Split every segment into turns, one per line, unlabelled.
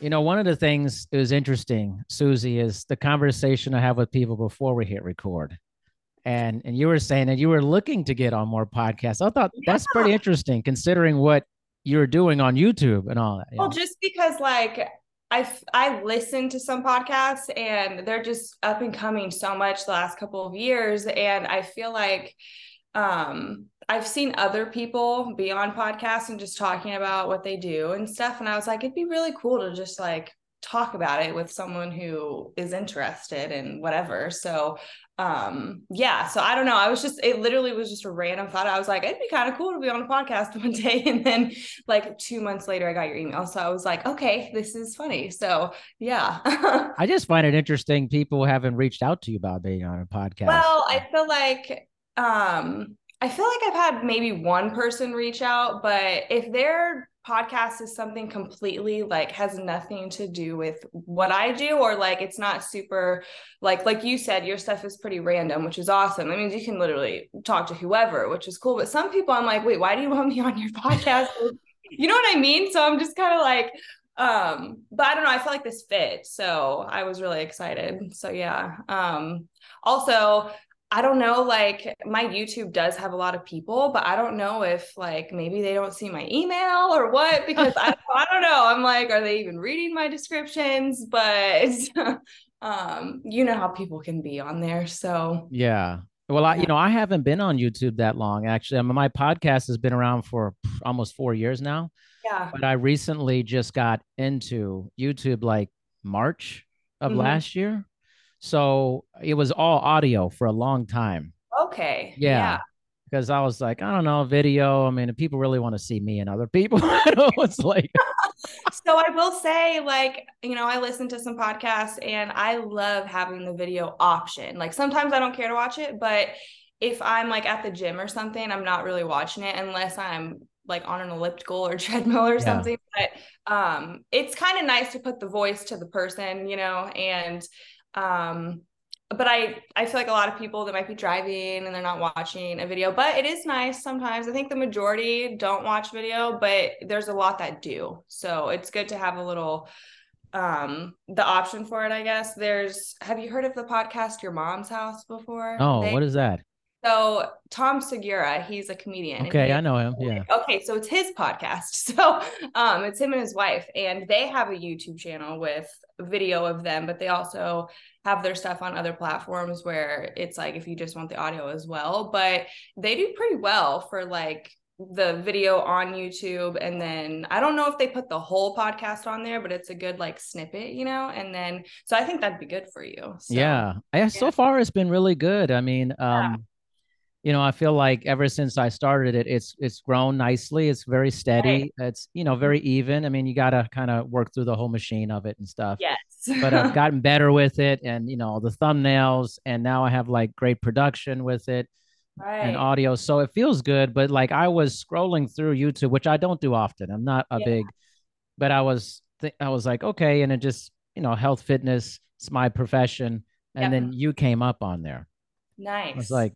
You know, one of the things that was interesting, Susie, is the conversation I have with people before we hit record. And and you were saying that you were looking to get on more podcasts. I thought
Yeah.
that's pretty interesting considering what you're doing on YouTube and all that.
Well,
know.
just because like I I listen to some podcasts and they're just up and coming so much the last couple of years, and I feel like um I've seen other people be on podcasts and just talking about what they do and stuff, and I was like, it'd be really cool to just like talk about it with someone who is interested in whatever. So um yeah so i don't know. I was just it literally was just a random thought. I was like it'd be kind of cool to be on a podcast one day and then like two months later i got your email. So i was like okay this is funny. So yeah.
I just find it interesting people haven't reached out to you about being on a podcast.
well i feel like um i feel like i've had maybe one person reach out but if their podcast is something completely like has nothing to do with what i do or like it's not super like like you said your stuff is pretty random which is awesome. I mean you can literally talk to whoever which is cool but some people i'm like wait why do you want me on your podcast? You know what i mean? So i'm just kind of like um but i don't know i feel like this fit so i was really excited. So yeah um also i don't know like my youtube does have a lot of people but i don't know if like maybe they don't see my email or what because I, I don't know i'm like are they even reading my descriptions but um you know how people can be on there so
yeah. Well, I, you know, I haven't been on YouTube that long actually. I mean, my podcast has been around for almost four years now,
yeah
but I recently just got into YouTube like March of
Mhm.
last year. So it was all audio for a long time.
okay
Yeah. Because I was like, I don't know, video. I mean, if people really want to see me and other people, I know it's like,
So I will say, like, you know, I listen to some podcasts and I love having the video option. Like sometimes I don't care to watch it, but if I'm like at the gym or something, I'm not really watching it unless I'm like on an elliptical or treadmill or
Yeah.
something. But um it's kind of nice to put the voice to the person, you know, and um but I I feel like a lot of people that might be driving and they're not watching a video, but it is nice sometimes. I think the majority don't watch video, but there's a lot that do. So it's good to have a little um the option for it, I guess. There's have you heard of the podcast Your Mom's House before?
oh,
They-
what is that?
So Tom Segura, he's a comedian.
Okay,
he-
I know him. Yeah.
Okay, so it's his podcast. So um it's him and his wife and they have a YouTube channel with video of them, but they also have their stuff on other platforms where it's like if you just want the audio as well, but they do pretty well for like the video on YouTube and then I don't know if they put the whole podcast on there, but it's a good like snippet, you know? And then so I think that'd be good for you. So,
yeah. I, so far it's been really good. I mean, um, you know, I feel like ever since I started it, it's it's grown nicely. It's very steady. It's you know mm-hmm. very even. I mean, you got to kind of work through the whole machine of it and stuff.
Yes.
But I've gotten better with it, and you know the thumbnails, and now I have like great production with it and audio, so it feels good. But like I was scrolling through YouTube, which I don't do often. I'm not a
Yeah.
big, but I was th- I was like okay, and it just you know health fitness. It's my profession, and then you came up on there.
nice.
I was like,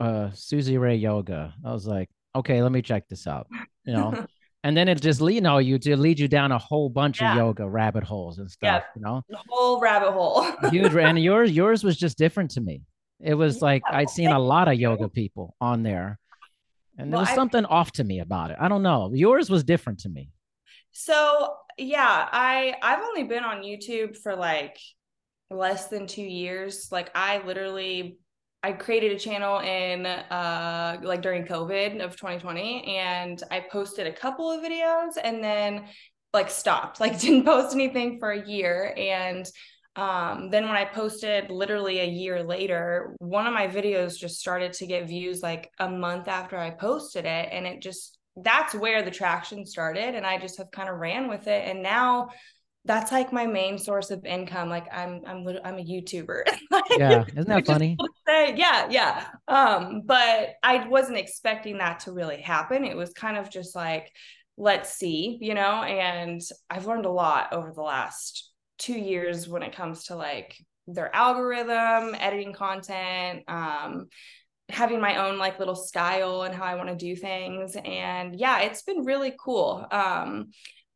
uh, Susie Ray Yoga. I was like, okay, let me check this out. You know, and then it just lead, you know, you to lead you down a whole bunch
Yeah.
of yoga rabbit holes and stuff. You know,
the whole rabbit hole.
huge. and yours, yours was just different to me. It was
Yeah,
like I'd seen a lot of yoga people on there, and there was
I-
something off to me about it. I don't know. Yours was different to me.
So yeah, I I've only been on YouTube for like less than two years. Like I literally I created a channel in uh like during COVID of 2020 and I posted a couple of videos and then like stopped, like didn't post anything for a year. And um then when I posted literally a year later, one of my videos just started to get views like a month after I posted it and it just that's where the traction started and I just have kind of ran with it and now that's like my main source of income. Like I'm, I'm, I'm a YouTuber.
yeah, isn't that funny?
Say, yeah, yeah. Um, but I wasn't expecting that to really happen. It was kind of just like, let's see, you know. And I've learned a lot over the last two years when it comes to like their algorithm, editing content, um, having my own like little style and how I want to do things. And yeah, it's been really cool. Um,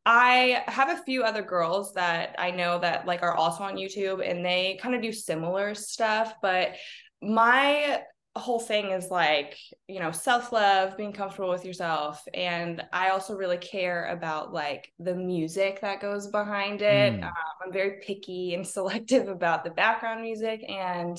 I have a few other girls that I know that like are also on YouTube and they kind of do similar stuff, but my whole thing is like, you know, self-love, being comfortable with yourself and I also really care about like the music that goes behind it. Mm. Um, I'm very picky and selective about the background music and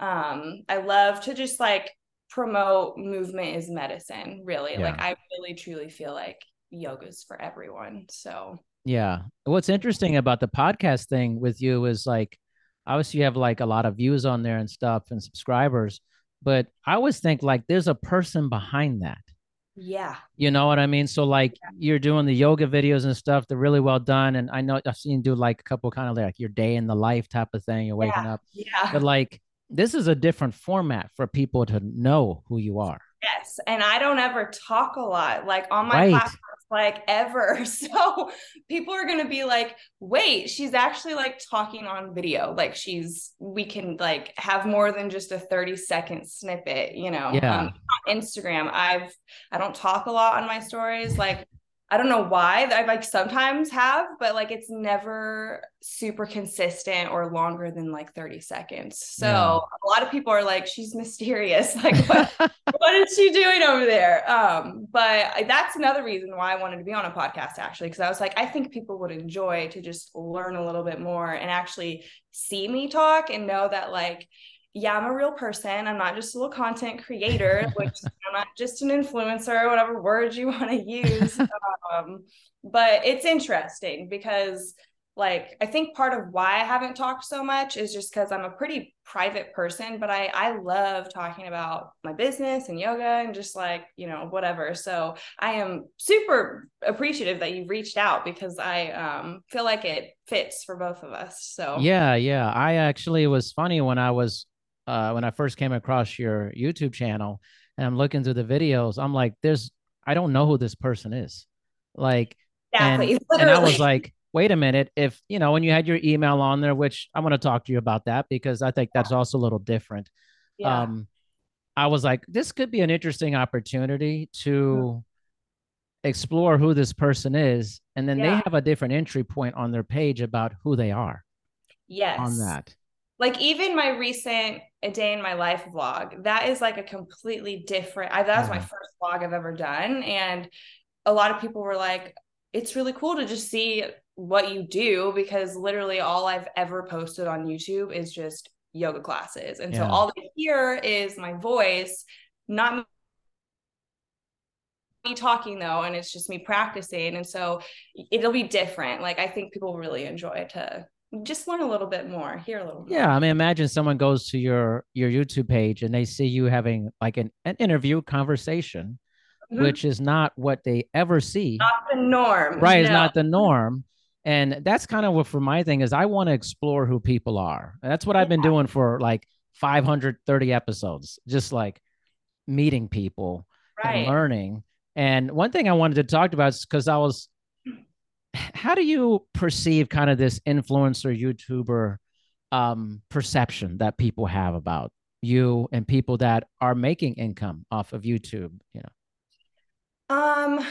um I love to just like promote movement is medicine, really. Yeah. Like I really truly feel like yoga's for everyone. So
yeah. What's interesting about the podcast thing with you is like obviously you have like a lot of views on there and stuff and subscribers, but I always think like there's a person behind that.
Yeah.
You know what I mean? So like yeah. you're doing the yoga videos and stuff, they're really well done. And I know I've seen you do like a couple kind of like your day in the life type of thing. You're waking
yeah.
up.
Yeah.
But like this is a different format for people to know who you are.
Yes. And I don't ever talk a lot like on my right. platforms, like ever. So people are going to be like, wait, she's actually like talking on video. Like she's, we can like have more than just a 30 second snippet, you know,
yeah. Um,
on Instagram. I've, I don't talk a lot on my stories. Like I don't know why I like sometimes have, but like it's never super consistent or longer than like 30 seconds. So yeah. a lot of people are like, she's mysterious. Like, what, what is she doing over there? Um, but that's another reason why I wanted to be on a podcast actually, because I was like, I think people would enjoy to just learn a little bit more and actually see me talk and know that like yeah, I'm a real person. I'm not just a little content creator, which I'm not just an influencer, whatever words you want to use. um, but it's interesting because, like, I think part of why I haven't talked so much is just because I'm a pretty private person, but I I love talking about my business and yoga and just like you know whatever. So I am super appreciative that you reached out because I um, feel like it fits for both of us. So
yeah, yeah. I actually was funny when I was uh, when I first came across your YouTube channel and I'm looking through the videos, I'm like, there's, I don't know who this person is. Like, exactly. and, and I was like, wait a minute. If, you know, when you had your email on there, which I want to talk to you about that because I think that's also a little different. Yeah. Um, I was like, this could be an interesting opportunity to mm-hmm. explore who this person is. And then yeah. they have a different entry point on their page about who they are.
Yes.
On that
like even my recent a day in my life vlog. That is like a completely different I, that was my mm-hmm. first vlog i've ever done and a lot of people were like it's really cool to just see what you do because literally all i've ever posted on youtube is just yoga classes and yeah. so all they hear is my voice not me talking though and it's just me practicing and so it'll be different. Like i think people really enjoy to just learn a little bit more, hear a little more.
Yeah, I mean, imagine someone goes to your your YouTube page and they see you having like an, an interview conversation, mm-hmm. which is not what they ever see.
Not the norm.
Right, no. it's not the norm. And that's kind of what for my thing is I want to explore who people are. That's what yeah. I've been doing for like 530 episodes, just like meeting people right. and learning. And one thing I wanted to talk about is because I was how do you perceive kind of this influencer YouTuber um, perception that people have about you and people that are making income off of YouTube? You
know. Um.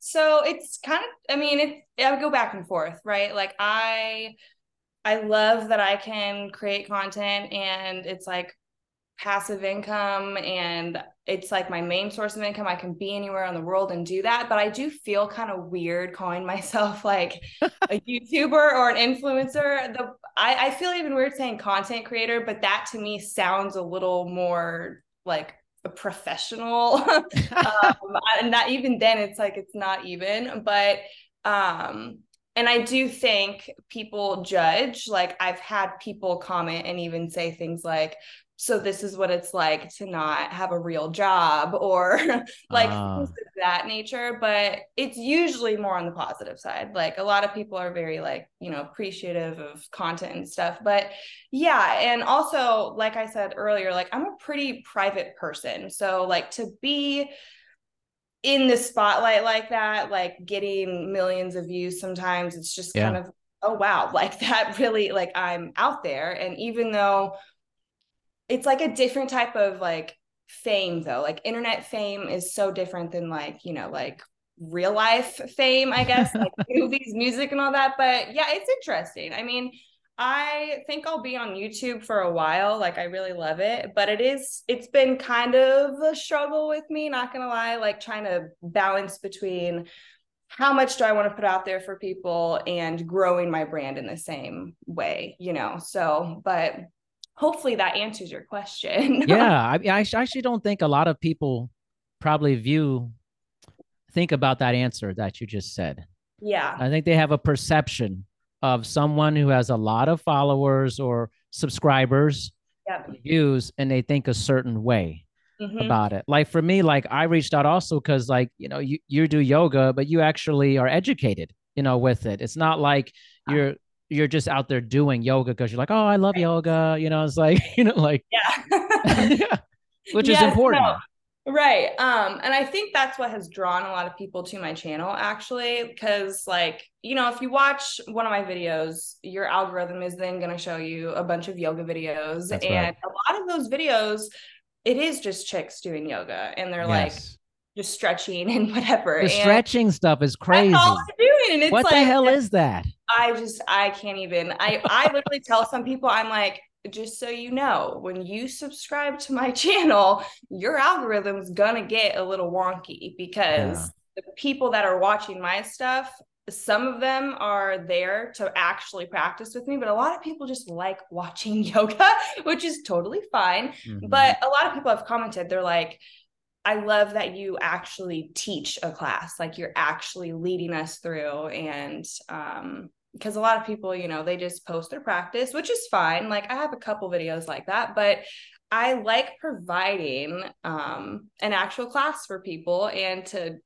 So it's kind of. I mean, it. I go back and forth, right? Like I. I love that I can create content and it's like passive income and it's like my main source of income. I can be anywhere in the world and do that. But I do feel kind of weird calling myself like a YouTuber or an influencer. The I, I feel even weird saying content creator, but that to me sounds a little more like a professional. um, and not even then, it's like it's not even. But um and I do think people judge. Like I've had people comment and even say things like, so this is what it's like to not have a real job or like things ah. of that nature but it's usually more on the positive side like a lot of people are very like you know appreciative of content and stuff but yeah and also like i said earlier like i'm a pretty private person so like to be in the spotlight like that like getting millions of views sometimes it's just
Yeah.
kind of oh wow like that really like i'm out there and even though it's like a different type of like fame though. Like internet fame is so different than like you know like real life fame i guess like movies music and all that. But yeah it's interesting. I mean i think i'll be on youtube for a while. Like i really love it. But it is it's been kind of a struggle with me not gonna lie like trying to balance between how much do I want to put out there for people and growing my brand in the same way, you know? So, but hopefully that answers your question.
yeah, I, I actually don't think a lot of people probably view think about that answer that you just said.
yeah.
I think they have a perception of someone who has a lot of followers or subscribers,
Yep.
views, and they think a certain way
Mhm.
about it. Like for me, like I reached out also because like, you know, you, you do yoga, but you actually are educated, you know, with it. It's not like you're you're just out there doing yoga because you're like, oh, I love yoga. You know, it's like, you know, like
Yeah. yeah.
which is important.
no. Right. Um, and I think that's what has drawn a lot of people to my channel actually, because like, you know, if you watch one of my videos, your algorithm is then gonna show you a bunch of yoga videos.
That's
and
right.
a lot of those videos, it is just chicks doing yoga and they're like
Yes.
Just stretching and whatever.
the
and
stretching stuff is crazy.
That's all they're doing. And it's
What
like
the hell is that?
I just I can't even. I I literally tell some people I'm like just so you know, when you subscribe to my channel, your algorithm's gonna get a little wonky because the people that are watching my stuff, some of them are there to actually practice with me, but a lot of people just like watching yoga, which is totally fine.
Mhm.
But a lot of people have commented, they're like, I love that you actually teach a class, like you're actually leading us through. And um, because a lot of people, you know, they just post their practice, which is fine. Like I have a couple videos like that, but I like providing um, an actual class for people and to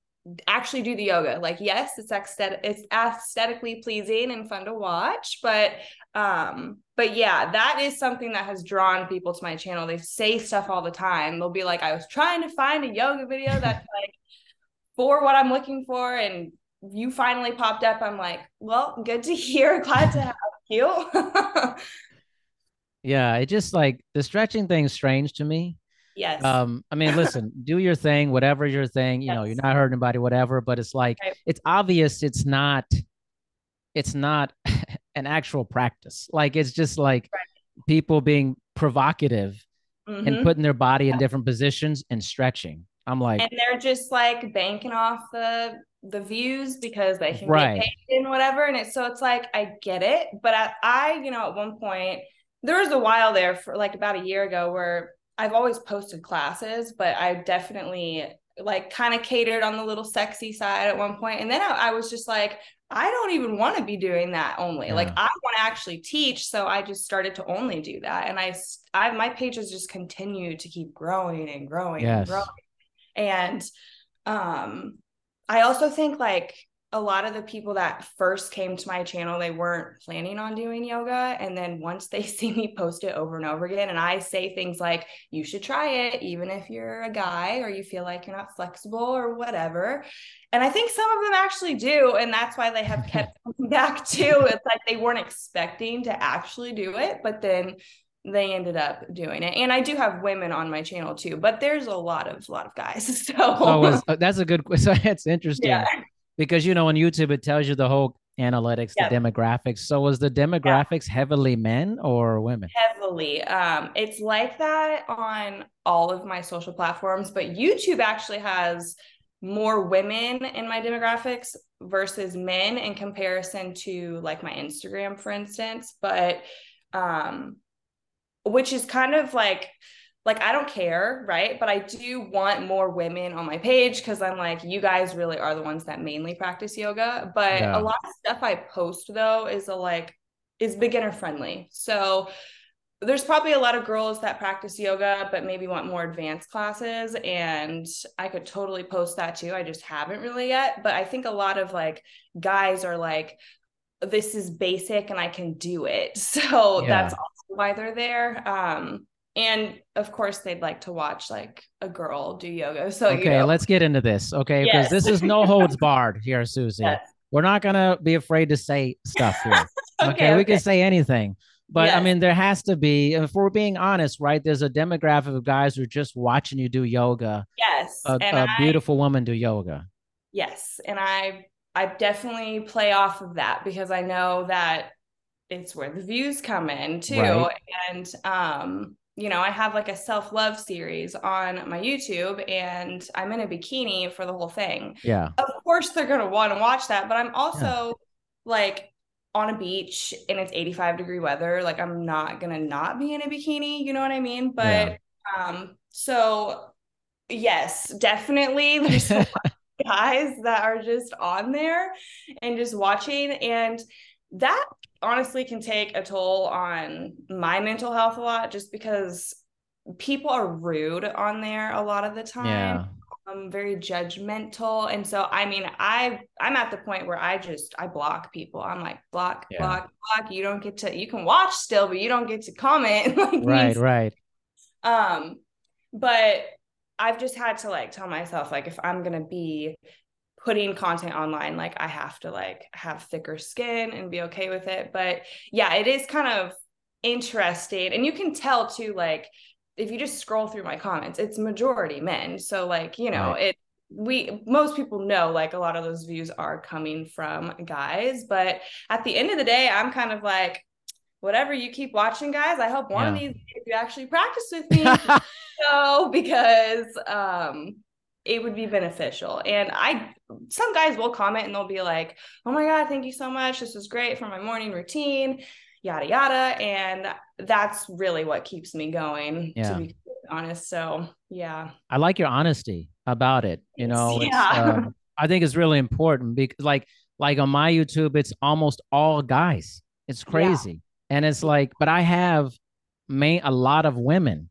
actually do the yoga. Like, yes, it's aesthetic, it's aesthetically pleasing and fun to watch, but um, but yeah, that is something that has drawn people to my channel. They say stuff all the time. They'll be like, I was trying to find a yoga video that's like for what I'm looking for, and you finally popped up. I'm like, well, good to hear. Glad to have you.
Yeah, it just like the stretching thing's strange to me.
yes.
Um, I mean, listen, do your thing, whatever your thing, you know, you're not hurting anybody, whatever, but it's like
Right.
it's obvious it's not it's not an actual practice. Like it's just like people being provocative
Mhm.
and putting their body in different positions and stretching. I'm like,
and they're just like banking off the the views because they can
Right.
get paid and whatever and it's so it's like i get it but I, I you know at one point there was a while there for like about a year ago where i've always posted classes but i definitely like kind of catered on the little sexy side at one point and then i, I was just like i don't even want to be doing that only. Like i want to actually teach so i just started to only do that and I, I my pages just continue to keep growing and growing and growing and um i also think like a lot of the people that first came to my channel they weren't planning on doing yoga. And then once they see me post it over and over again and i say things like you should try it even if you're a guy or you feel like you're not flexible or whatever. And i think some of them actually do and that's why they have kept coming back too. It's like they weren't expecting to actually do it but then they ended up doing it. And i do have women on my channel too but there's a lot of lot of guys so,
oh, that's a good so it's interesting.
Yeah
because you know on YouTube it tells you the whole analytics,
Yeah.
the demographics. So was the demographics heavily men or women?
heavily um it's like that on all of my social platforms but youtube actually has more women in my demographics versus men in comparison to like my instagram for instance but um which is kind of like like I don't care, right? But I do want more women on my page because I'm like, you guys really are the ones that mainly practice yoga. But
Yeah.
a lot of stuff I post though is a like is beginner friendly. So there's probably a lot of girls that practice yoga but maybe want more advanced classes and i could totally post that too i just haven't really yet but i think a lot of like guys are like this is basic and i can do it so yeah. that's also why they're there um and of course they'd like to watch like a girl do yoga so
okay
you know.
let's get into this okay because yes. this is no holds barred here susie yes. we're not gonna be afraid to say stuff here okay, okay, we okay. can say anything but yes. I mean, there has to be, if we're being honest, right? There's a demographic of guys who are just watching you do yoga.
Yes.
A, a I, beautiful woman do yoga.
Yes. And I I definitely play off of that because I know that it's where the views come in too. Right. And um, you know, I have like a self-love series on my YouTube and I'm in a bikini for the whole thing.
Yeah.
Of course they're gonna want to watch that, but I'm also yeah. like on a beach and it's 85 degree weather like i'm not gonna not be in a bikini you know what i mean but yeah. um so yes definitely there's guys that are just on there and just watching and that honestly can take a toll on my mental health a lot just because people are rude on there a lot of the time. Yeah. Um, very judgmental. And so i mean i i'm at the point where i just i block people. I'm like block yeah. block block. You don't get to you can watch still but you don't get to comment. Like
right right.
Um but i've just had to like tell myself like if i'm gonna be putting content online like i have to like have thicker skin and be okay with it but yeah it is kind of interesting and you can tell too like if you just scroll through my comments, it's majority men. So like, you know, right. it we most people know like a lot of those views are coming from guys, but at the end of the day, I'm kind of like whatever you keep watching guys, I hope one yeah. of these days you actually practice with me. so because um it would be beneficial. And I some guys will comment and they'll be like, "Oh my god, thank you so much. This was great for my morning routine." yada yada and that's really what keeps me going yeah. to be honest so yeah
i like your honesty about it you know yeah. Um, i think it's really important because like like on my youtube it's almost all guys it's crazy yeah. and it's like but i have main a lot of women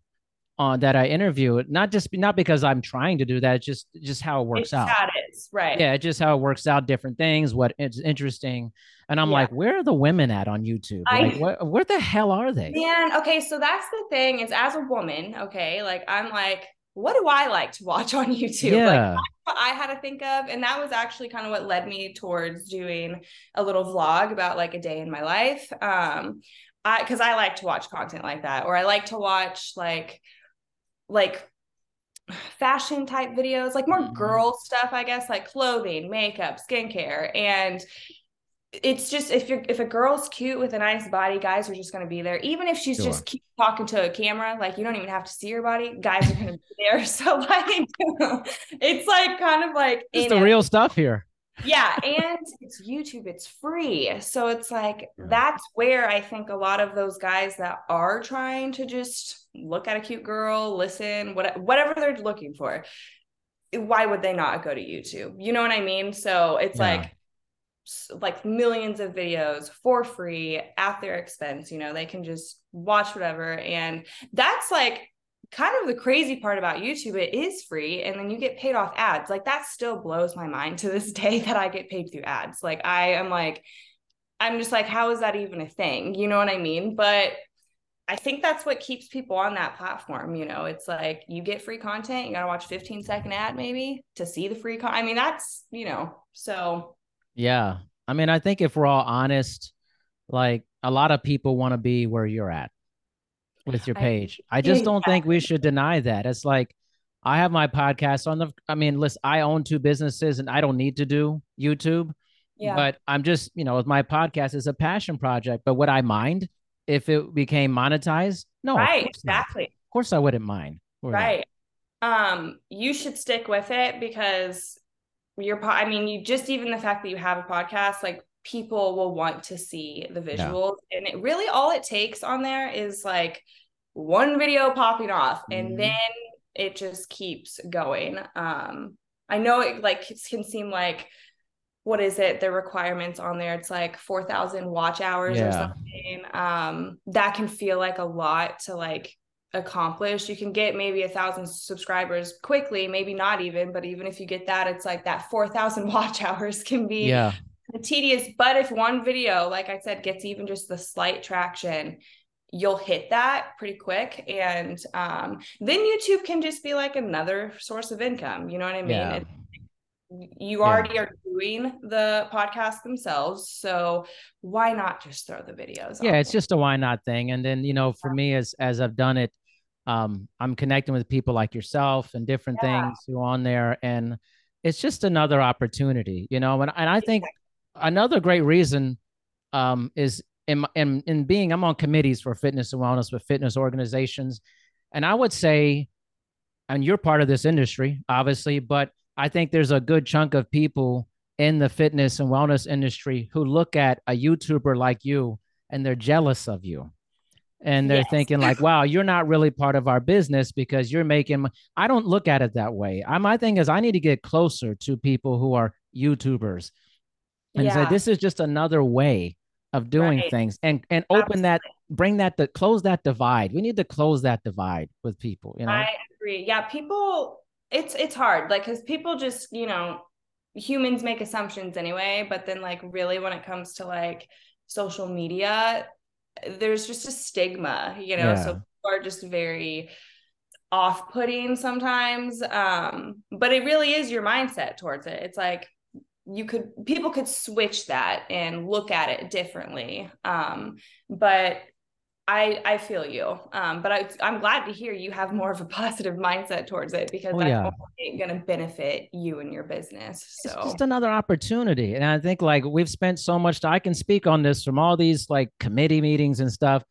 on uh, that I interview. Not just not because I'm trying to do that, just just how it works it's out.
That is right.
Yeah, just how it works out. Different things. What it's interesting. And I'm yeah. like, where are the women at on YouTube? Like, what, where the hell are they?
Man, okay, so that's the thing. Is as a woman, okay, like I'm like, what do I like to watch on YouTube?
Yeah.
Like I had to think of, and that was actually kind of what led me towards doing a little vlog about like a day in my life. Um, I because I like to watch content like that, or I like to watch like like fashion type videos, like more mm-hmm. girl stuff, I guess, like clothing, makeup, skincare. And it's just if you're if a girl's cute with a nice body, guys are just gonna be there. Even if she's sure. just keep talking to a camera, like you don't even have to see her body, guys are gonna be there. So like it's like kind of like
it's the real stuff here.
yeah, and it's YouTube, it's free. So it's like yeah. that's where I think a lot of those guys that are trying to just look at a cute girl, listen, what, whatever they're looking for. Why would they not go to YouTube? You know what I mean? So it's yeah. like like millions of videos for free at their expense you know they can just watch whatever and that's like kind of the crazy part about YouTube it is free and then you get paid off ads like that still blows my mind to this day that I get paid through ads like I am like I'm just like how is that even a thing you know what I mean but I think that's what keeps people on that platform. You know, it's like you get free content, you got to watch 15 second ad maybe to see the free con. I mean, that's, you know, so.
Yeah. I mean, I think if we're all honest, like a lot of people want to be where you're at with your page. I, I just don't think we should deny that. It's like, I have my podcast on the, I mean, listen, I own two businesses and I don't need to do YouTube. Yeah. But I'm just, you know, with my podcast is a passion project. But would I mind if it became monetized? No,
right, exactly.
Not. Of course, I wouldn't mind.
Right. Um, you should stick with it because your po- I mean, you just even the fact that you have a podcast, like people will want to see the visuals, yeah. and it really all it takes on there is like one video popping off, mm-hmm. and then it just keeps going. Um, I know it like it can seem like what is it the requirements on there? It's like 4000 watch hours
Yeah.
or something. Um that can feel like a lot to like accomplish. You can get maybe a thousand subscribers quickly maybe not even but even if you get that it's like that 4000 watch hours can be
Yeah.
tedious. But if one video like i said gets even just the slight traction you'll hit that pretty quick. And um, then youtube can just be like another source of income. You know what i mean?
Yeah.
You
Yeah.
already are doing the podcast themselves so why not just throw the videos
yeah it's just a why not thing and then you know for me as as i've done it um i'm connecting with people like yourself and different
Yeah.
things who are on there and it's just another opportunity you know and, and i think another great reason um is in, in in being i'm on committees for fitness and wellness with fitness organizations and i would say and you're part of this industry obviously but i think there's a good chunk of people in the fitness and wellness industry who look at a youtuber like you and they're jealous of you. And they're
Yes.
thinking like wow you're not really part of our business because you're making mon-" i don't look at it that way. I, my thing is i need to get closer to people who are youtubers. And say this is just another way of doing
Right.
things and and open that bring that to close that divide. We need to close that divide with people you know?
I agree. Yeah, people it's it's hard. Like cuz people just, you know, humans make assumptions anyway, but then like really when it comes to like social media, there's just a stigma, you know. So
Yeah.
people are just very off-putting sometimes. Um but it really is your mindset towards it. It's like you could people could switch that and look at it differently. Um but I I feel you. Um, but I I'm glad to hear you have more of a positive mindset towards it because
Oh,
that's
yeah.
only going to benefit you and your business. So
it's just another opportunity and i think like we've spent so much time. i can speak on this from all these like committee meetings and stuff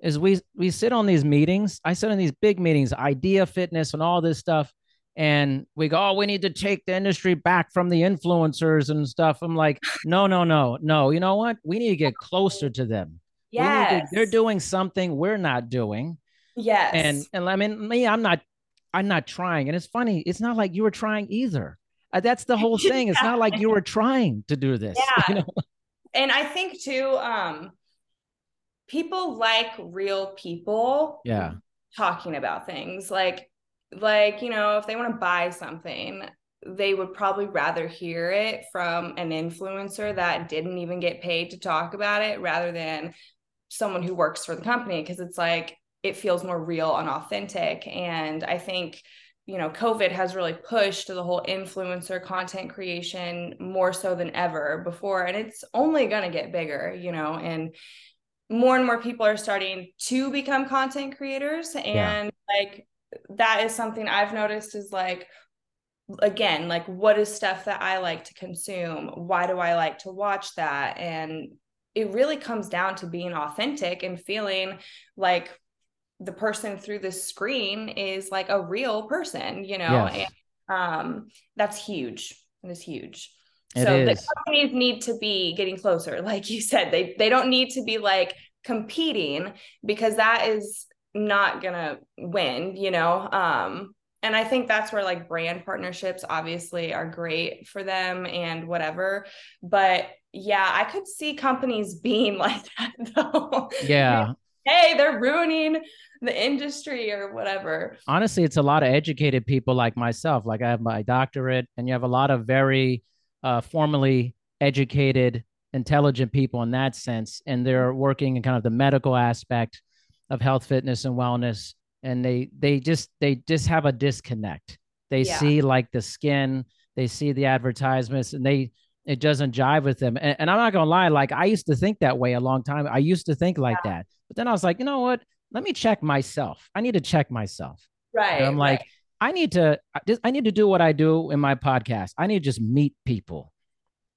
is we we sit on these meetings i sit in these big meetings IDEA Fitness and all this stuff and we go oh we need to take the industry back from the influencers and stuff i'm like no no no no you know what we need to get closer to them we need to,
yes,
they're doing something we're not doing
yes,
and and I mean me, I'm not I'm not trying. And it's funny, it's not like you were trying either. Uh, that's the whole thing. It's not like you were trying to do this.
Yeah.
You know?
and I think too, um, people like real people.
Yeah.
talking about things like like you know if they want to buy something they would probably rather hear it from an influencer that didn't even get paid to talk about it rather than someone who works for the company because it's like it feels more real and authentic. And i think you know covid has really pushed the whole influencer content creation more so than ever before and it's only going to get bigger you know and more and more people are starting to become content creators. And like that is something i've noticed is like again like what is stuff that i like to consume? Why do i like to watch that? And it really comes down to being authentic and feeling like the person through the screen is like a real person you know
Yes.
and um that's huge. It is huge.
It
so the companies need to be getting closer like you said. They they don't need to be like competing because that is not gonna win you know um and i think that's where like brand partnerships obviously are great for them and whatever but yeah i could see companies being like that though
Yeah.
hey they're ruining the industry or whatever
Honestly, it's a lot of educated people like myself. Like I have my doctorate, and you have a lot of very uh, formally educated, intelligent people in that sense. And they're working in kind of the medical aspect of health, fitness, and wellness. And they they just they just have a disconnect. They
Yeah.
see like the skin, they see the advertisements, and they it doesn't jive with them. And, and I'm not gonna lie, like I used to think that way a long time. I used to think like that, but then I was like, you know what? Let me check myself. I need to check myself.
right
And I'm like,
right.
I need to I need to do what I do in my podcast. I need to just meet people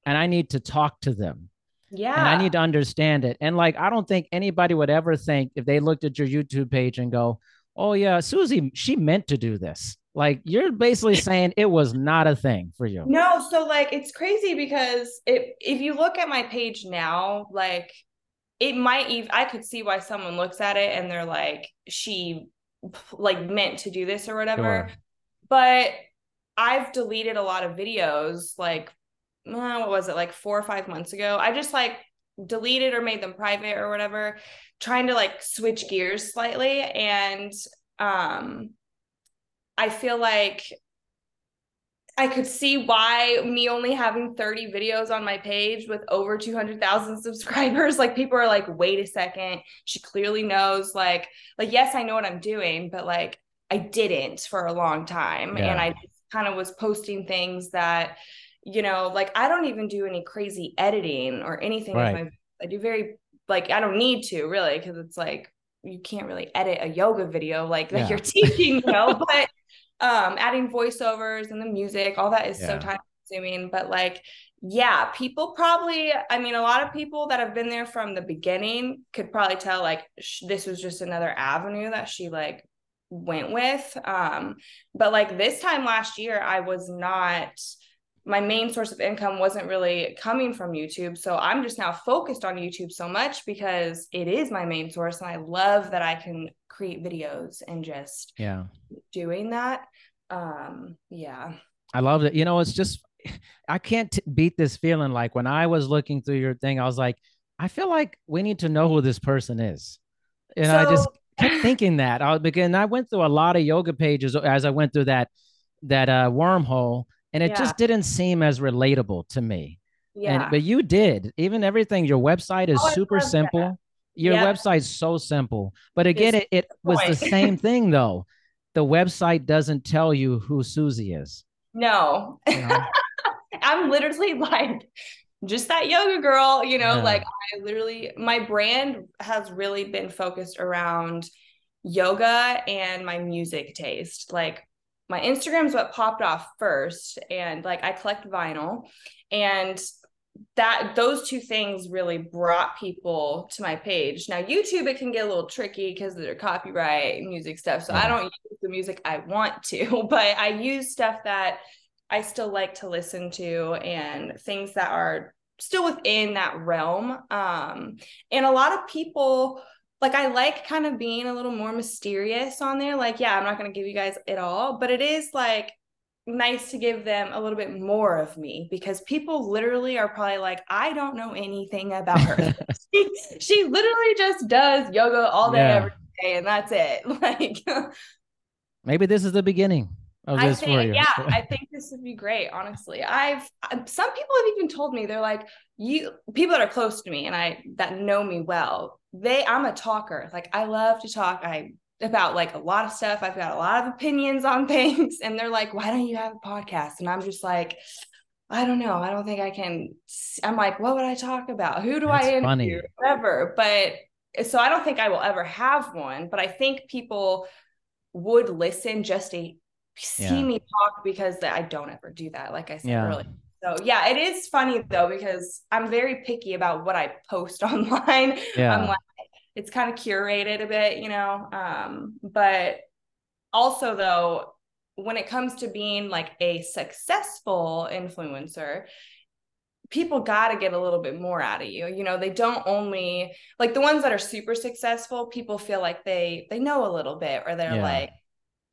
and I need to talk to them
yeah
and I need to understand it. And like I don't think anybody would ever think if they looked at your YouTube page and go, "Oh yeah, Susie, she meant to do this." Like you're basically saying it was not a thing for you.
No, so like it's crazy because it if you look at my page now, like it might even I could see why someone looks at it and they're like, she like meant to do this or whatever.
Sure.
But I've deleted a lot of videos like uh, what was it, like four or five months ago. I just like deleted or made them private or whatever, trying to like switch gears slightly. And um, I feel like I could see why me only having 30 videos on my page with over 200,000 subscribers like people are like wait a second she clearly knows like like yes I know what I'm doing but like I didn't for a long time yeah. and I kind of was posting things that you know like I don't even do any crazy editing or anything right. my, I do very like I don't need to really because it's like you can't really edit a yoga video like that yeah. you're teaching you know but um adding voiceovers and the music all that is yeah. so time consuming but like yeah people probably i mean a lot of people that have been there from the beginning could probably tell like sh- this was just another avenue that she like went with um but like this time last year i was not my main source of income wasn't really coming from YouTube. So I'm just now focused on YouTube so much because it is my main source. And I love that I can create videos and just
yeah
doing that. Um, yeah.
I love it. You know, it's just I can't t- beat this feeling. Like when I was looking through your thing, I was like, I feel like we need to know who this person is. And so, I just kept thinking that. I begin I went through a lot of yoga pages as I went through that that uh wormhole and it yeah. just didn't seem as relatable to me. Yeah. And, but you did. Even everything, your website is oh, super simple. That. Your yep. website's so simple. But again, it, it was the same thing though. The website doesn't tell you who Susie is.
No. You know? I'm literally like just that yoga girl, you know, yeah. like I literally my brand has really been focused around yoga and my music taste. Like my Instagram's what popped off first. And like I collect vinyl and that those two things really brought people to my page. Now YouTube it can get a little tricky because of their copyright music stuff. So. I don't use the music I want to, but I use stuff that I still like to listen to and things that are still within that realm. Um, and a lot of people like I like kind of being a little more mysterious on there. Like, yeah, I'm not going to give you guys it all, but it is like nice to give them a little bit more of me because people literally are probably like, I don't know anything about her. she, she literally just does yoga all day, yeah. every day, and that's it. Like,
maybe this is the beginning. Of this
I think, yeah, I think this would be great. Honestly, I've um, some people have even told me they're like, you people that are close to me and I that know me well they I'm a talker. Like I love to talk. I about like a lot of stuff. I've got a lot of opinions on things. And they're like, why don't you have a podcast? And I'm just like, I don't know. I don't think I can. I'm like, what would I talk about? Who do That's I interview? Funny. Whatever. But eh, so I don't think I will ever have one. But I think people would listen just to see yeah. me talk because I don't ever do that. Like I said yeah. earlier. So yeah, it is funny though because I'm very picky about what I post online. Yeah. I'm like it's kind of curated a bit, you know. Um, but also though, when it comes to being like a successful influencer, people got to get a little bit more out of you. You know, they don't only like the ones that are super successful, people feel like they they know a little bit or they're yeah. like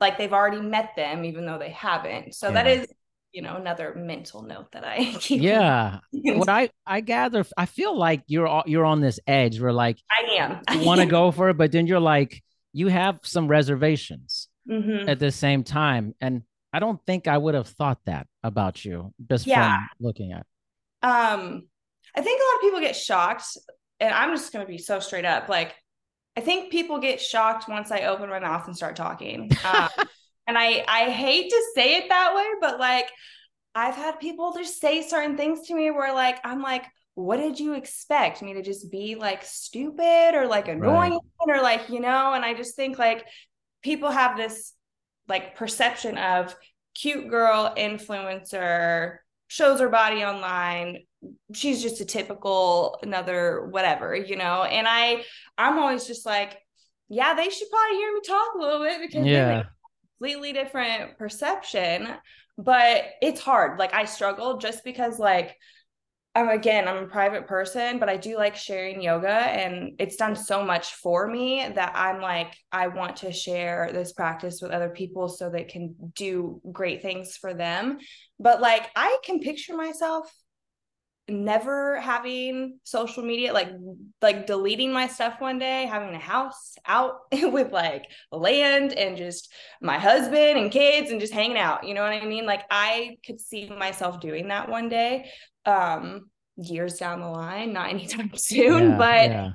like they've already met them even though they haven't. So yeah. that is you know another mental note that I keep.
Yeah, what I I gather, I feel like you're you're on this edge where like
I am.
you want to go for it, but then you're like you have some reservations mm-hmm. at the same time, and I don't think I would have thought that about you just yeah. from looking at.
Um, I think a lot of people get shocked, and I'm just going to be so straight up. Like, I think people get shocked once I open my mouth and start talking. Um, and I I hate to say it that way, but like I've had people just say certain things to me where like I'm like, what did you expect me to just be like stupid or like annoying right. or like, you know, and I just think like people have this like perception of cute girl influencer shows her body online she's just a typical another whatever you know? And i i'm always just like yeah they should probably hear me talk a little bit because yeah completely different perception but it's hard like i struggle just because like I'm again, I'm a private person, but I do like sharing yoga and it's done so much for me that I'm like, I want to share this practice with other people so they can do great things for them. But like, I can picture myself never having social media like like deleting my stuff one day having a house out with like land and just my husband and kids and just hanging out you know what i mean? Like i could see myself doing that one day um years down the line not anytime soon yeah, but yeah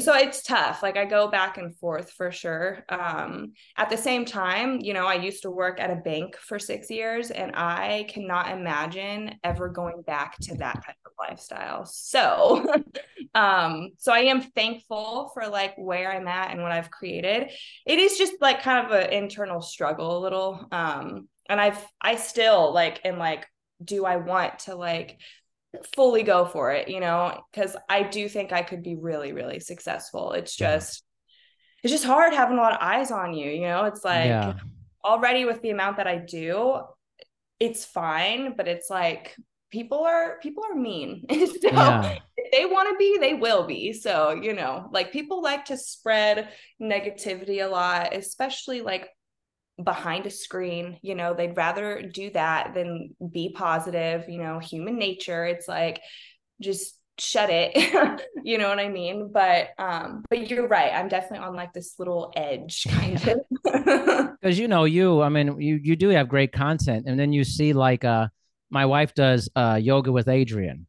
so it's tough like i go back and forth for sure um, at the same time you know i used to work at a bank for six years and i cannot imagine ever going back to that type of lifestyle. So um so i am thankful for like where i'm at and what i've created. It is just like kind of an internal struggle a little um and i've i still like am like do i want to like fully go for it, you know, because I do think I could be really, really successful. It's just, yeah. it's just hard having a lot of eyes on you, you know, it's like yeah. already with the amount that I do, it's fine, but it's like people are people are mean. so yeah. if they want to be, they will be. So, you know, like people like to spread negativity a lot, especially like behind a screen you know they'd rather do that than be positive you know human nature. It's like just shut it you know what i mean? But um but you're right. I'm definitely on like this little edge kind of.
Because you know you i mean you you do have great content and then you see like uh my wife does uh yoga with Adriene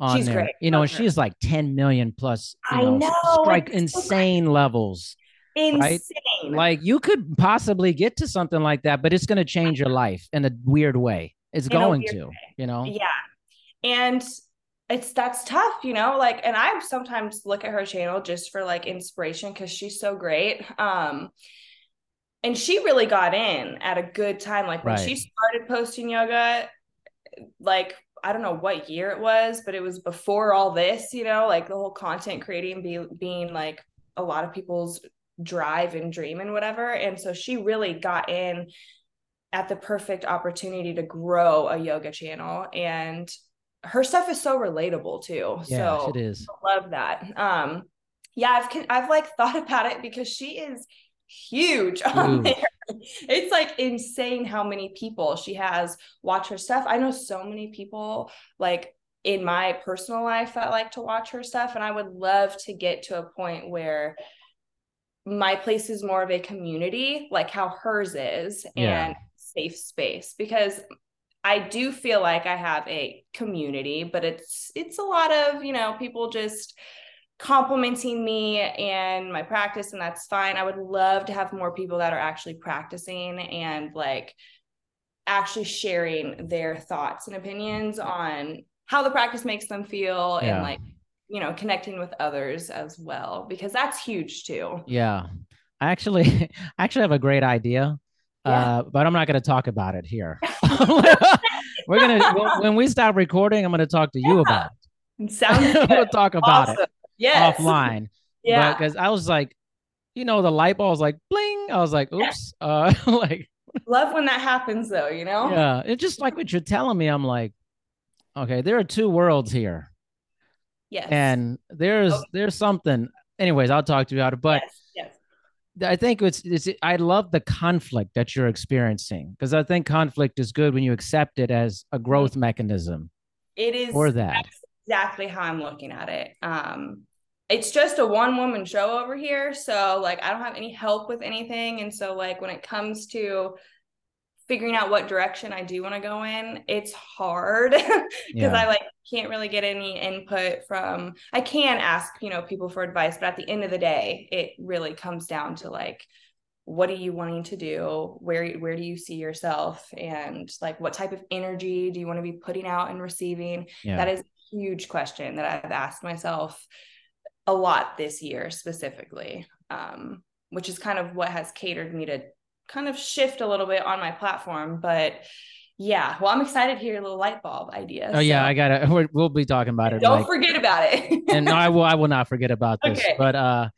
on she's there. great. you know and she's like 10 million plus you know, know. strike insane so levels
insane. Right?
Like you could possibly get to something like that, but it's going to change your life in a weird way. It's in going to, way. you know?
Yeah. And it's that's tough, you know, like, and I sometimes look at her channel just for like inspiration because she's so great. Um, and she really got in at a good time. Like when right. she started posting yoga, like I don't know what year it was, but it was before all this, you know, like the whole content creating be, being like a lot of people's drive and dream and whatever. And so she really got in at the perfect opportunity to grow a yoga channel and her stuff is so relatable too. Yeah, so
it is.
I love that. Um yeah, I've I've like thought about it because she is huge on Ooh. there. It's like insane how many people she has watch her stuff. I know so many people like in my personal life that like to watch her stuff and I would love to get to a point where my place is more of a community, like how hers is, yeah. and safe space because I do feel like I have a community, but it's it's a lot of, you know, people just complimenting me and my practice and that's fine. I would love to have more people that are actually practicing and like actually sharing their thoughts and opinions on how the practice makes them feel yeah. and like you know connecting with others as well because that's huge too.
Yeah. I actually i actually have a great idea yeah. uh, but i'm not going to talk about it here. We're gonna when we stop recording i'm going to talk to you about
it. Sounds good.
we'll talk about awesome. it
yes.
offline. Yeah. Because i was like you know the light bulb was like bling. I was like oops uh like
love when that happens though you know?
Yeah. It's just like what you're telling me i'm like okay there are two worlds here
Yes.
And there's okay. there's something. Anyways, I'll talk to you about it. But yes, yes. I think it's, it's I love the conflict that you're experiencing because I think conflict is good when you accept it as a growth mm-hmm. mechanism.
It is
for that.
exactly how I'm looking at it. Um, it's just a one woman show over here, so like I don't have any help with anything, and so like when it comes to figuring out what direction I do want to go in, it's hard because yeah. I like can't really get any input from I can ask, you know, people for advice, but at the end of the day, it really comes down to like what are you wanting to do? Where where do you see yourself and like what type of energy do you want to be putting out and receiving? Yeah. That is a huge question that I've asked myself a lot this year specifically. Um, which is kind of what has catered me to kind of shift a little bit on my platform. But yeah, well, I'm excited to hear little light bulb idea.
Oh so. yeah, I got it. We'll be talking about it.
Don't like, forget about it.
and no, I will. I will not forget about this. Okay. But uh,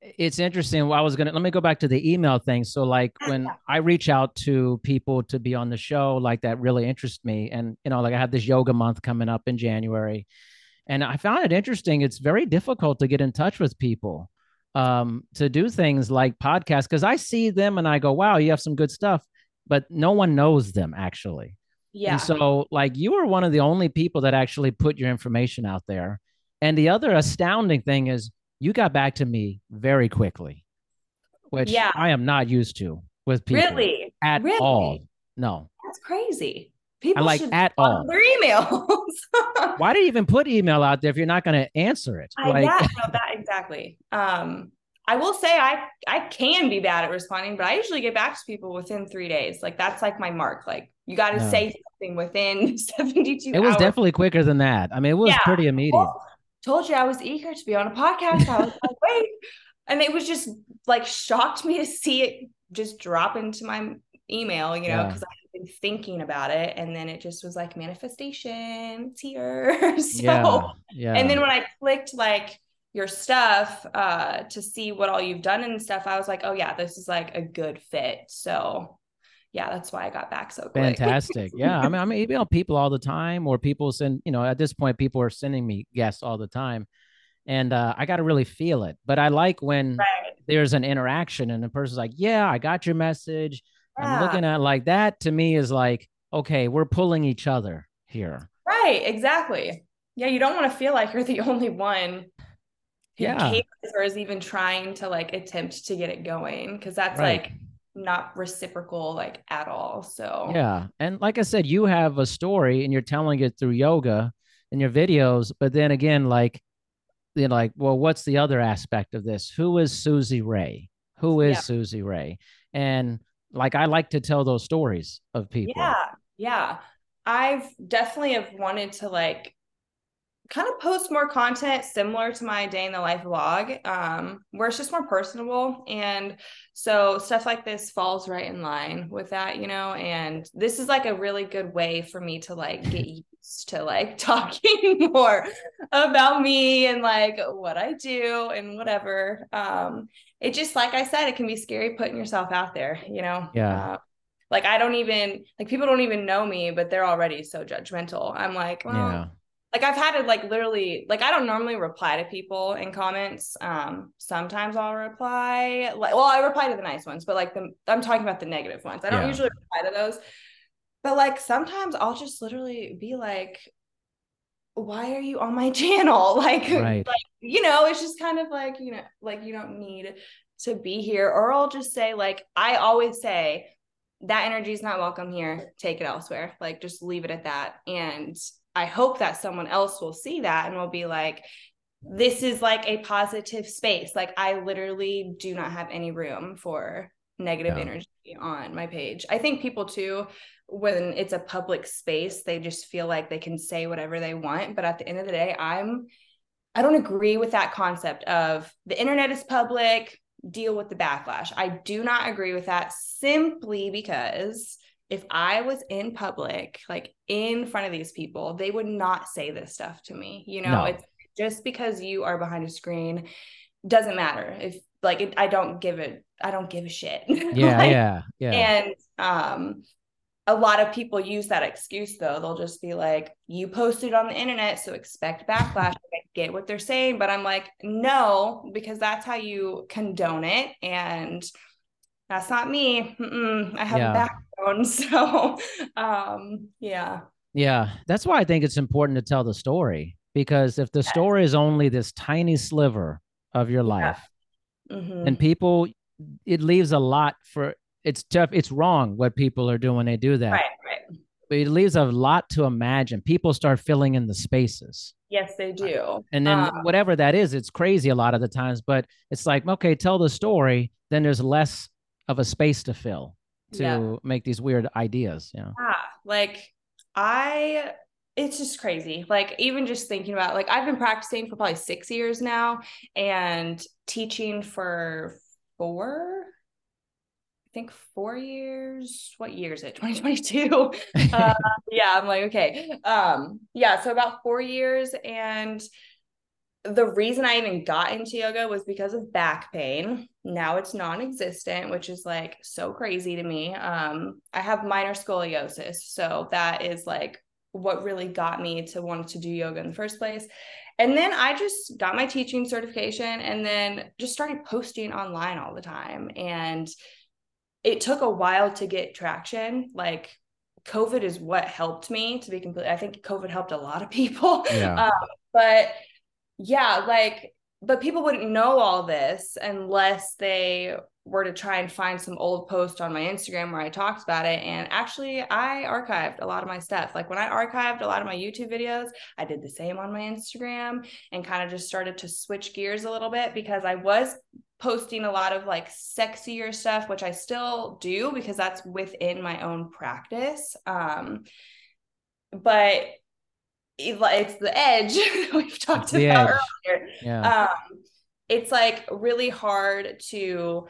it's interesting. I was gonna let me go back to the email thing. So like when I reach out to people to be on the show, like that really interests me. And you know, like I have this yoga month coming up in January, and I found it interesting. It's very difficult to get in touch with people um, to do things like podcasts because I see them and I go, wow, you have some good stuff, but no one knows them actually.
Yeah.
And so, like, you are one of the only people that actually put your information out there. And the other astounding thing is you got back to me very quickly, which
Yeah.
I am not used to with people
really?
at
Really?
all. No,
That's crazy. People
like
should
at all.
their emails.
why do you even put email out there if you're not going to answer it?
I,
Like,
yeah, no, that exactly. Um, I will say I I can be bad at responding, but I usually get back to people within three days. Like that's like my mark. Like you got to say something within 72
it was
hours.
definitely quicker than that. I mean, it was
Yeah.
pretty immediate.
Well, told you I was eager to be on a podcast. I was like, wait. And it was just like shocked me to see it just drop into my email, you know,
Yeah.
because I've been thinking about it. And then it just was like manifestation, here. so
yeah, yeah.
and then when I clicked like your stuff uh to see what all you've done and stuff, I was like, oh yeah, this is like a good fit. So yeah, that's why I got back so quick.
Fantastic. Yeah. I mean, I mean, email people all the time, or people send, you know, at this point, people are sending me guests all the time. And uh, I got to really feel it. But I like when
Right.
there's an interaction and the person's like, yeah, I got your message. I'm looking at like that to me is like, okay, we're pulling each other here.
Right, exactly. Yeah, you don't want to feel like you're the only one who
Yeah.
cares or is even trying to like attempt to get it going because that's
Right.
like not reciprocal like at all. So
Yeah. And like I said, you have a story and you're telling it through yoga in your videos. But then again, like, you know like, well, what's the other aspect of this? Who is Susie Ray? Who is
Yeah.
Susie Ray? And like, I like to tell those stories of people.
Yeah, yeah. I've definitely have wanted to like kind of post more content similar to my day in the life vlog, um, where it's just more personable. And so stuff like this falls right in line with that, you know. And this is like a really good way for me to like get to like talking more about me and like what I do and whatever. Um, it just like I said, it can be scary putting yourself out there, you know.
Yeah.
Uh, like I don't even like people don't even know me, but they're already so judgmental. I'm like, well,
Yeah.
like I've had to like literally like I don't normally reply to people in comments. Um, sometimes I'll reply like well, I reply to the nice ones, but like the I'm talking about the negative ones. I don't
Yeah.
usually reply to those. But like sometimes I'll just literally be like, why are you on my channel? Like,
Right.
like you know, it's just kind of like, you know, like you don't need to be here. Or I'll just say, like, I always say, that energy is not welcome here. Take it elsewhere. Like, just leave it at that. And I hope that someone else will see that and will be like, this is like a positive space. Like, I literally do not have any room for negative
Yeah.
energy on my page. I think people too, when it's a public space, they just feel like they can say whatever they want. But at the end of the day, I'm I don't agree with that concept of the internet is public, deal with the backlash. I do not agree with that simply because if I was in public, like in front of these people, they would not say this stuff to me. You know,
No.
it's just because you are behind a screen doesn't matter. If like it, I don't give it, I don't give a shit.
Yeah.
Like,
yeah. Yeah.
and um a lot of people use that excuse though. They'll just be like, you posted on the internet, so expect backlash. I get what they're saying, but I'm like, no, because that's how you condone it. And that's not me. Mm-mm, I have
Yeah.
a backbone. So um yeah.
Yeah, that's why I think it's important to tell the story because if the story is only this tiny sliver of your life
Mhm.
and people it leaves a lot for it's tough it's wrong what people are doing when they do that.
right, right.
But it leaves a lot to imagine. People start filling in the spaces.
Yes, they do.
And then
Um,
whatever that is, it's crazy a lot of the times, but it's like, okay, tell the story, then there's less of a space to fill to
Yeah.
make these weird ideas, you know.
Yeah, like I it's just crazy. Like even just thinking about like I've been practicing for probably 6 years now and teaching for 4 I think 4 years. What year is it? 2022. uh, yeah, I'm like okay. Um yeah, so about 4 years and the reason I even got into yoga was because of back pain. Now it's non-existent, which is like so crazy to me. Um, I have minor scoliosis, so that is like what really got me to want to do yoga in the first place. And then I just got my teaching certification and then just started posting online all the time. And it took a while to get traction. Like COVID is what helped me to be completely. I think COVID helped a lot of people.
Yeah.
Um, but yeah, like, but people wouldn't know all this unless they were to try and find some old post on my Instagram where I talked about it. And actually, I archived a lot of my stuff. Like when I archived a lot of my YouTube videos, I did the same on my Instagram and kind of just started to switch gears a little bit because I was posting a lot of like sexier stuff, which I still do because that's within my own practice. Um, but it's the edge we've talked about
edge.
earlier.
Yeah.
Um, it's like really hard to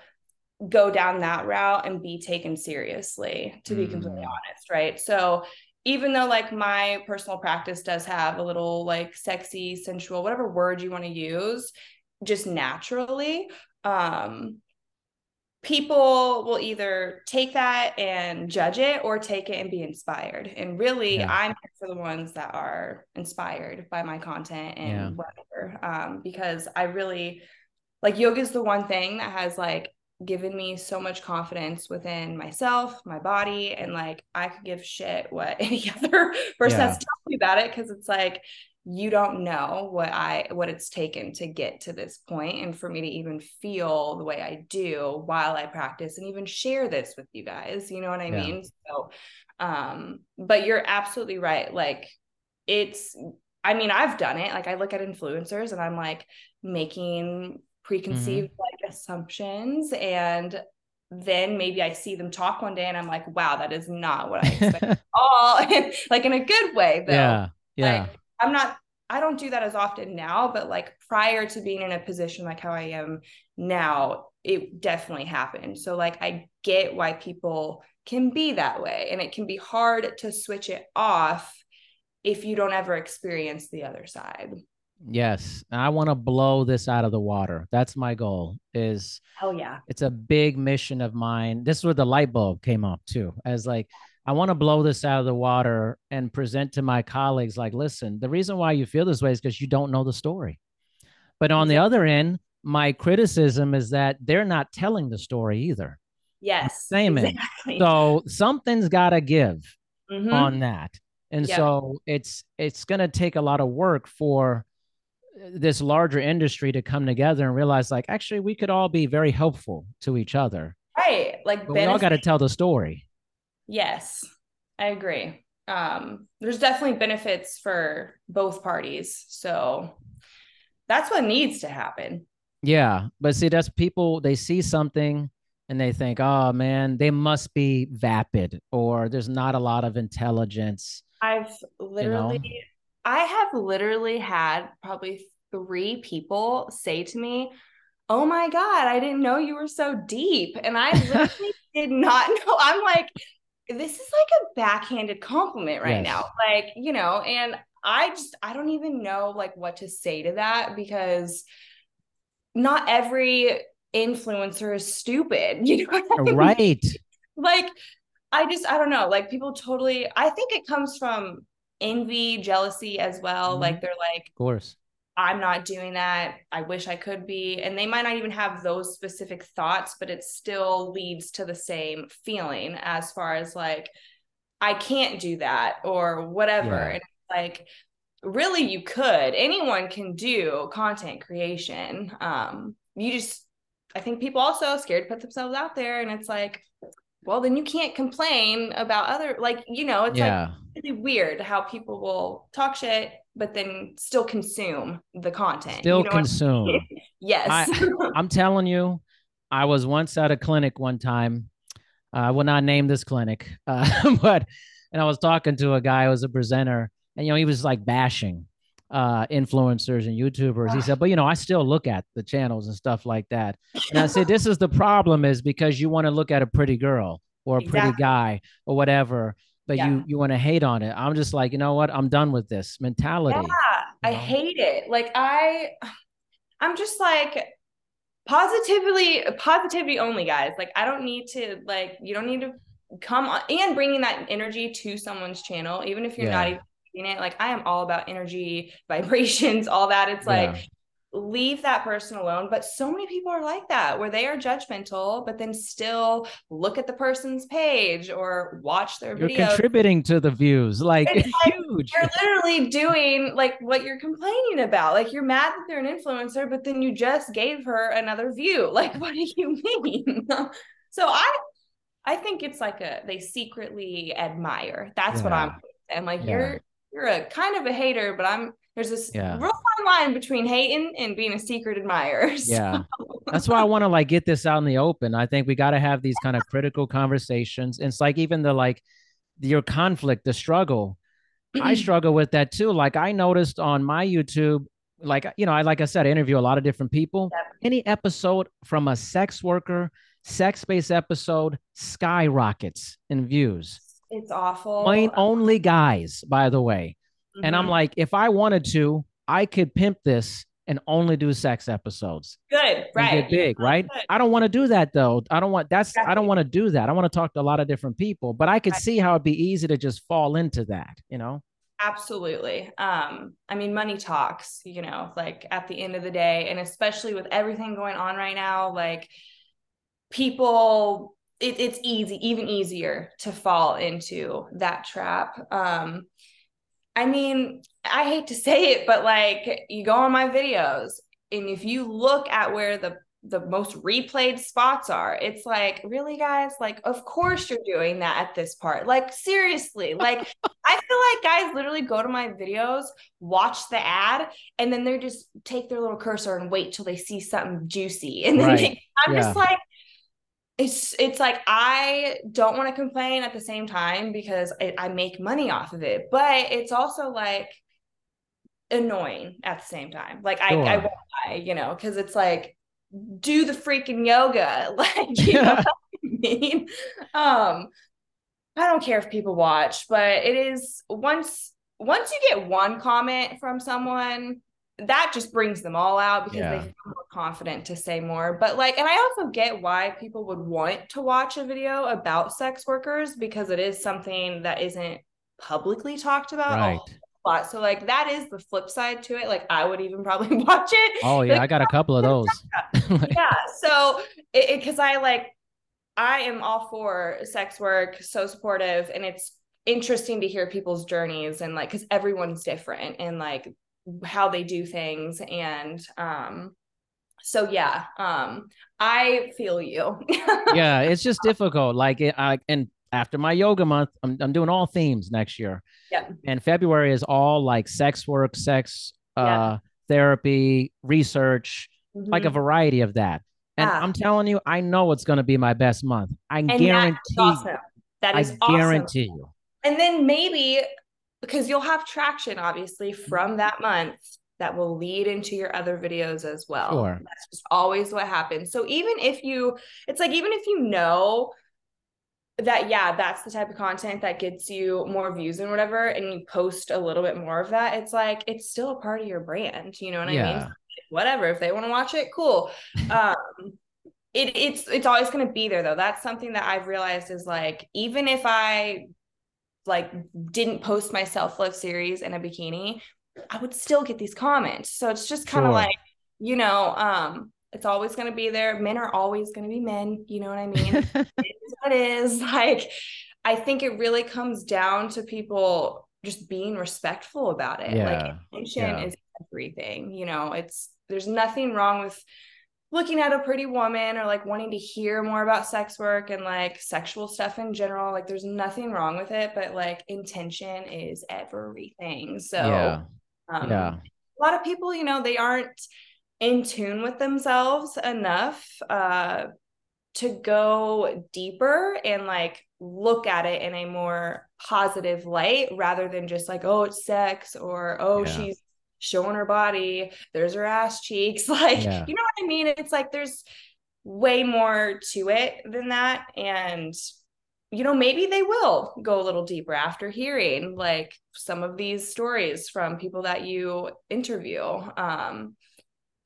go down that route and be taken seriously, to be completely
Mm.
honest, right? So even though like my personal practice does have a little like sexy, sensual, whatever word you want to use, just naturally, um, people will either take that and judge it or take it and be inspired. And really,
Yeah.
I'm here for the ones that are inspired by my content and
Yeah.
whatever. Um, because I really like yoga is the one thing that has like given me so much confidence within myself, my body, and like I could give shit what any other person
Yeah.
has to tell me about it because it's like you don't know what I what it's taken to get to this point and for me to even feel the way I do while I practice and even share this with you guys. You know what I
Yeah.
mean? So um but you're absolutely right. Like it's I mean, I've done it. Like I look at influencers and I'm like making preconceived like assumptions and then maybe I see them talk one day and I'm like, wow, that is not what I expected at all. like in a good way though.
yeah. Yeah.
Like, I'm not, I don't do that as often now, but like prior to being in a position like how I am now, it definitely happened. So, like, I get why people can be that way. And it can be hard to switch it off if you don't ever experience the other side.
Yes. I want to blow this out of the water. That's my goal. Is
Hell yeah.
it's a big mission of mine. This is where the light bulb came up too. As like, I want to blow this out of the water and present to my colleagues, like, listen, the reason why you feel this way is because you don't know the story. But on the other end, my criticism is that they're not telling the story either.
Yes.
Same.
Exactly.
So something's got to give
Mhm.
on that. And
Yeah.
so it's it's going to take a lot of work for this larger industry to come together and realize like actually we could all be very helpful to each other.
right. Like,
we all got to tell the story.
Yes, I agree. Um, there's definitely benefits for both parties. So that's what needs to happen.
Yeah, but see, that's people. They see something and they think, "Oh man, they must be vapid," or "There's not a lot of intelligence."
I've literally, I have literally had probably three people say to me, Oh my God, I didn't know you were so deep. And I literally did not know. I'm like, this is like a backhanded compliment right
Yes.
now. Like, you know, and I just, I don't even know like what to say to that because not every influencer is stupid. You know what I mean?
right?
like i just i don't know like people totally i think it comes from envy jealousy as well
Mhm.
like they're like
Of course.
i'm not doing that i wish i could be and they might not even have those specific thoughts but it still leads to the same feeling as far as like i can't do that or whatever
Yeah.
and like really you could anyone can do content creation um you just i think people also scared to put themselves out there and it's like well then you can't complain about other like you know it's like
yeah.
Really weird how people will talk shit but then still consume the content
Still
you know I
consume.
mean? yes
I'm telling you, I was once at a clinic one time. Uh, I will not name this clinic, uh, but and I was talking to a guy who was a presenter, and you know he was like bashing uh, influencers and YouTubers. He said, "But you know, I still look at the channels and stuff like that." And I said, "This is the problem: is because you want to look at a pretty girl or a pretty guy or whatever." But
Yeah.
you you want to hate on it. I'm just like, you know what? I'm done with this mentality.
Yeah, I
know?
hate it. Like I I'm just like positively positivity only guys. Like I don't need to like you don't need to come on and bringing that energy to someone's channel even if you're not even it. Like I am all about energy, vibrations, all that. It's like
Yeah.
Leave that person alone. But so many people are like that, where they are judgmental, but then still look at the person's page or watch their
You're
video.
contributing to the views, like
like
huge.
You're literally doing like what you're complaining about. Like you're mad that they're an influencer, but then you just gave her another view. Like, what do you mean? so I I think it's like a they secretly admire. That's what I'm and like
Yeah.
you're you're a kind of a hater, but I'm there's this
Yeah.
real fine line between hating and being a secret admirer. So-
Yeah. That's why I want to like get this out in the open. I think we got to have these kind of critical conversations. And it's like even the like your conflict, the struggle. I struggle with that too. Like I noticed on my YouTube, like you know, I like I said, I interview a lot of different people.
Yep.
Any episode from a sex worker, sex-based episode skyrockets in views.
it's awful.
Plain only guys, by the way. And I'm
Mhm.
like, if I wanted to, I could pimp this and only do sex episodes
good, right?
get big, right?
Good.
I don't want to do that though. I don't want that's I don't want to do that. I want to talk to a lot of different people, but I could
Right.
see how it'd be easy to just fall into that, you know?
Absolutely. Um, I mean, money talks, you know, like at the end of the day, and especially with everything going on right now, like people, it, it's easy, even easier to fall into that trap. Um, I mean, I hate to say it, but like you go on my videos, and if you look at where the the most replayed spots are, it's like, really, guys? Like, of course you're doing that at this part. Like, seriously, like I feel like guys literally go to my videos, watch the ad, and then they just take their little cursor and wait till they see something juicy. And then
Right.
they- I'm
Yeah.
just like, it's it's like I don't want to complain at the same time because I, I make money off of it, but it's also like annoying at the same time. Like I, I
Sure.
won't lie, you know, because it's like do the freaking yoga, like you know what I mean. Um, I don't care if people watch, but it is once once you get one comment from someone, that just brings them all out because
Yeah.
they feel more confident to say more. But like, and I also get why people would want to watch a video about sex workers because it is something that isn't publicly talked about a
Right.
whole lot. So like that is the flip side to it. Like I would even probably watch it
Oh yeah, I got a couple of those.
yeah so it because i like i am all for sex work so supportive and it's interesting to hear people's journeys and like because everyone's different and like how they do things and um so yeah um i feel you
yeah, it's just difficult. Like it, I and after my yoga month, I'm I'm doing all themes next year.
Yeah.
And February is all like sex work, sex uh
Yeah.
therapy, research, like a
Mhm.
variety of that. And. I'm telling you, I know it's going to be my best month. I
and
guarantee.
that's awesome that
I
awesome
guarantee you.
and then maybe because you'll have traction obviously
Mm-hmm.
from that month that will lead into your other videos as well
Sure.
that's just always what happens so even if you it's like even if you know that yeah that's the type of content that gets you more views and whatever and you post a little bit more of that it's like it's still a part of your brand you know what i
Yeah.
mean whatever if they want to watch it cool um it, it's it's always going to be there though that's something that i've realized is like even if i like didn't post my self-love series in a bikini i would still get these comments. So it's just kind of
Sure.
like you know um it's always going to be there. Men are always going to be men you know what i mean? It is what it is. Like i think it really comes down to people just being respectful about it.
Yeah,
like attention
yeah.
is everything you know? It's there's nothing wrong with looking at a pretty woman or like wanting to hear more about sex work and like sexual stuff in general like there's nothing wrong with it but like intention is everything so
yeah.
um,
Yeah.
a lot of people you know they aren't in tune with themselves enough uh to go deeper and like look at it in a more positive light rather than just like oh it's sex or oh
Yeah.
she's showing her body there's her ass cheeks like
Yeah.
you know what i mean it's like there's way more to it than that and you know maybe they will go a little deeper after hearing like some of these stories from people that you interview um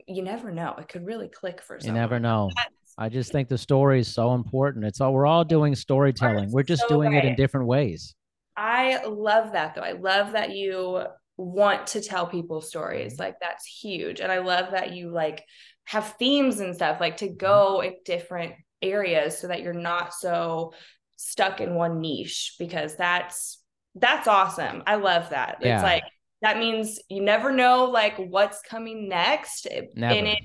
you never know it could really click for
You
someone
never know.
That's-
I just think the story is so important. It's all we're all doing storytelling. We're just
so
doing it in different ways.
I love that though. I love that you want to tell people stories. Mm-hmm. Like that's huge. And I love that you like have themes and stuff like to mm-hmm. go in different areas so that you're not so stuck in one niche because that's that's awesome. I love that.
Yeah.
It's like that means you never know like what's coming next eh,
Never.
and it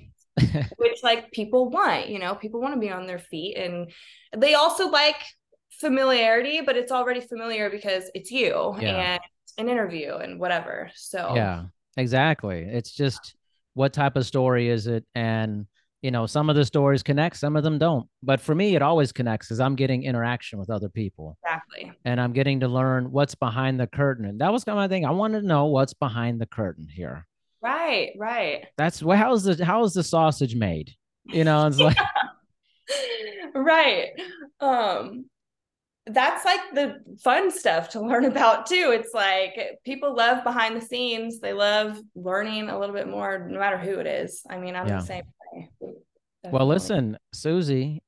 which like people want, you know, people want to be on their feet and they also like familiarity, but it's already familiar because it's you
Yeah.
and an interview and whatever. So
Yeah, exactly. It's just what type of story is it? And, you know, some of the stories connect, some of them don't. But for me, it always connects because I'm getting interaction with other people
exactly.
and I'm getting to learn what's behind the curtain. And that was kind of my thing. I wanted to know what's behind the curtain here.
Right, right.
That's well, how's the how is the sausage made? You know, it's like
right. Um that's like the fun stuff to learn about too. It's like people love behind the scenes. They love learning a little bit more no matter who it is. I mean, I'm
Yeah.
the same way.
well, listen, Susie,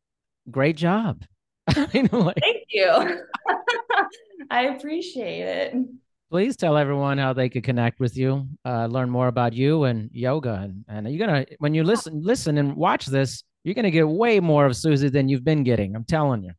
great job. I mean, like,
Thank you. I appreciate it.
please tell everyone how they could connect with you, uh, learn more about you and yoga. And, and you're gonna when you listen, listen and watch this, you're gonna get way more of Susie than you've been getting. I'm telling you.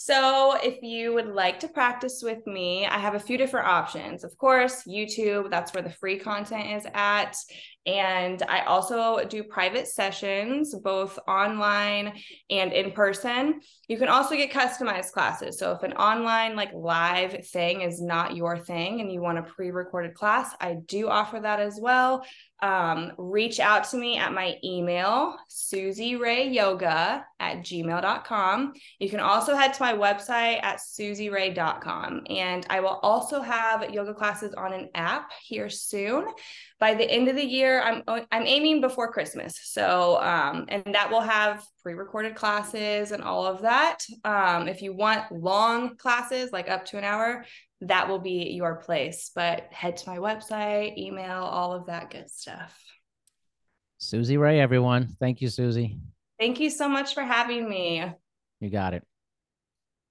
So, if you would like to practice with me, I have a few different options. Of course, YouTube, that's where the free content is at. And I also do private sessions, both online and in person. You can also get customized classes. So, if an online, like live thing is not your thing and you want a pre recorded class, I do offer that as well. Um, reach out to me at my email, susierayyoga at gmail.com. You can also head to my website at susieray.com. And I will also have yoga classes on an app here soon. By the end of the year, I'm I'm aiming before Christmas. So um, and that will have pre-recorded classes and all of that. Um, if you want long classes, like up to an hour, that will be your place. But head to my website, email, all of that good stuff.
Susie Ray, everyone. Thank you, Susie.
Thank you so much for having me.
You got it.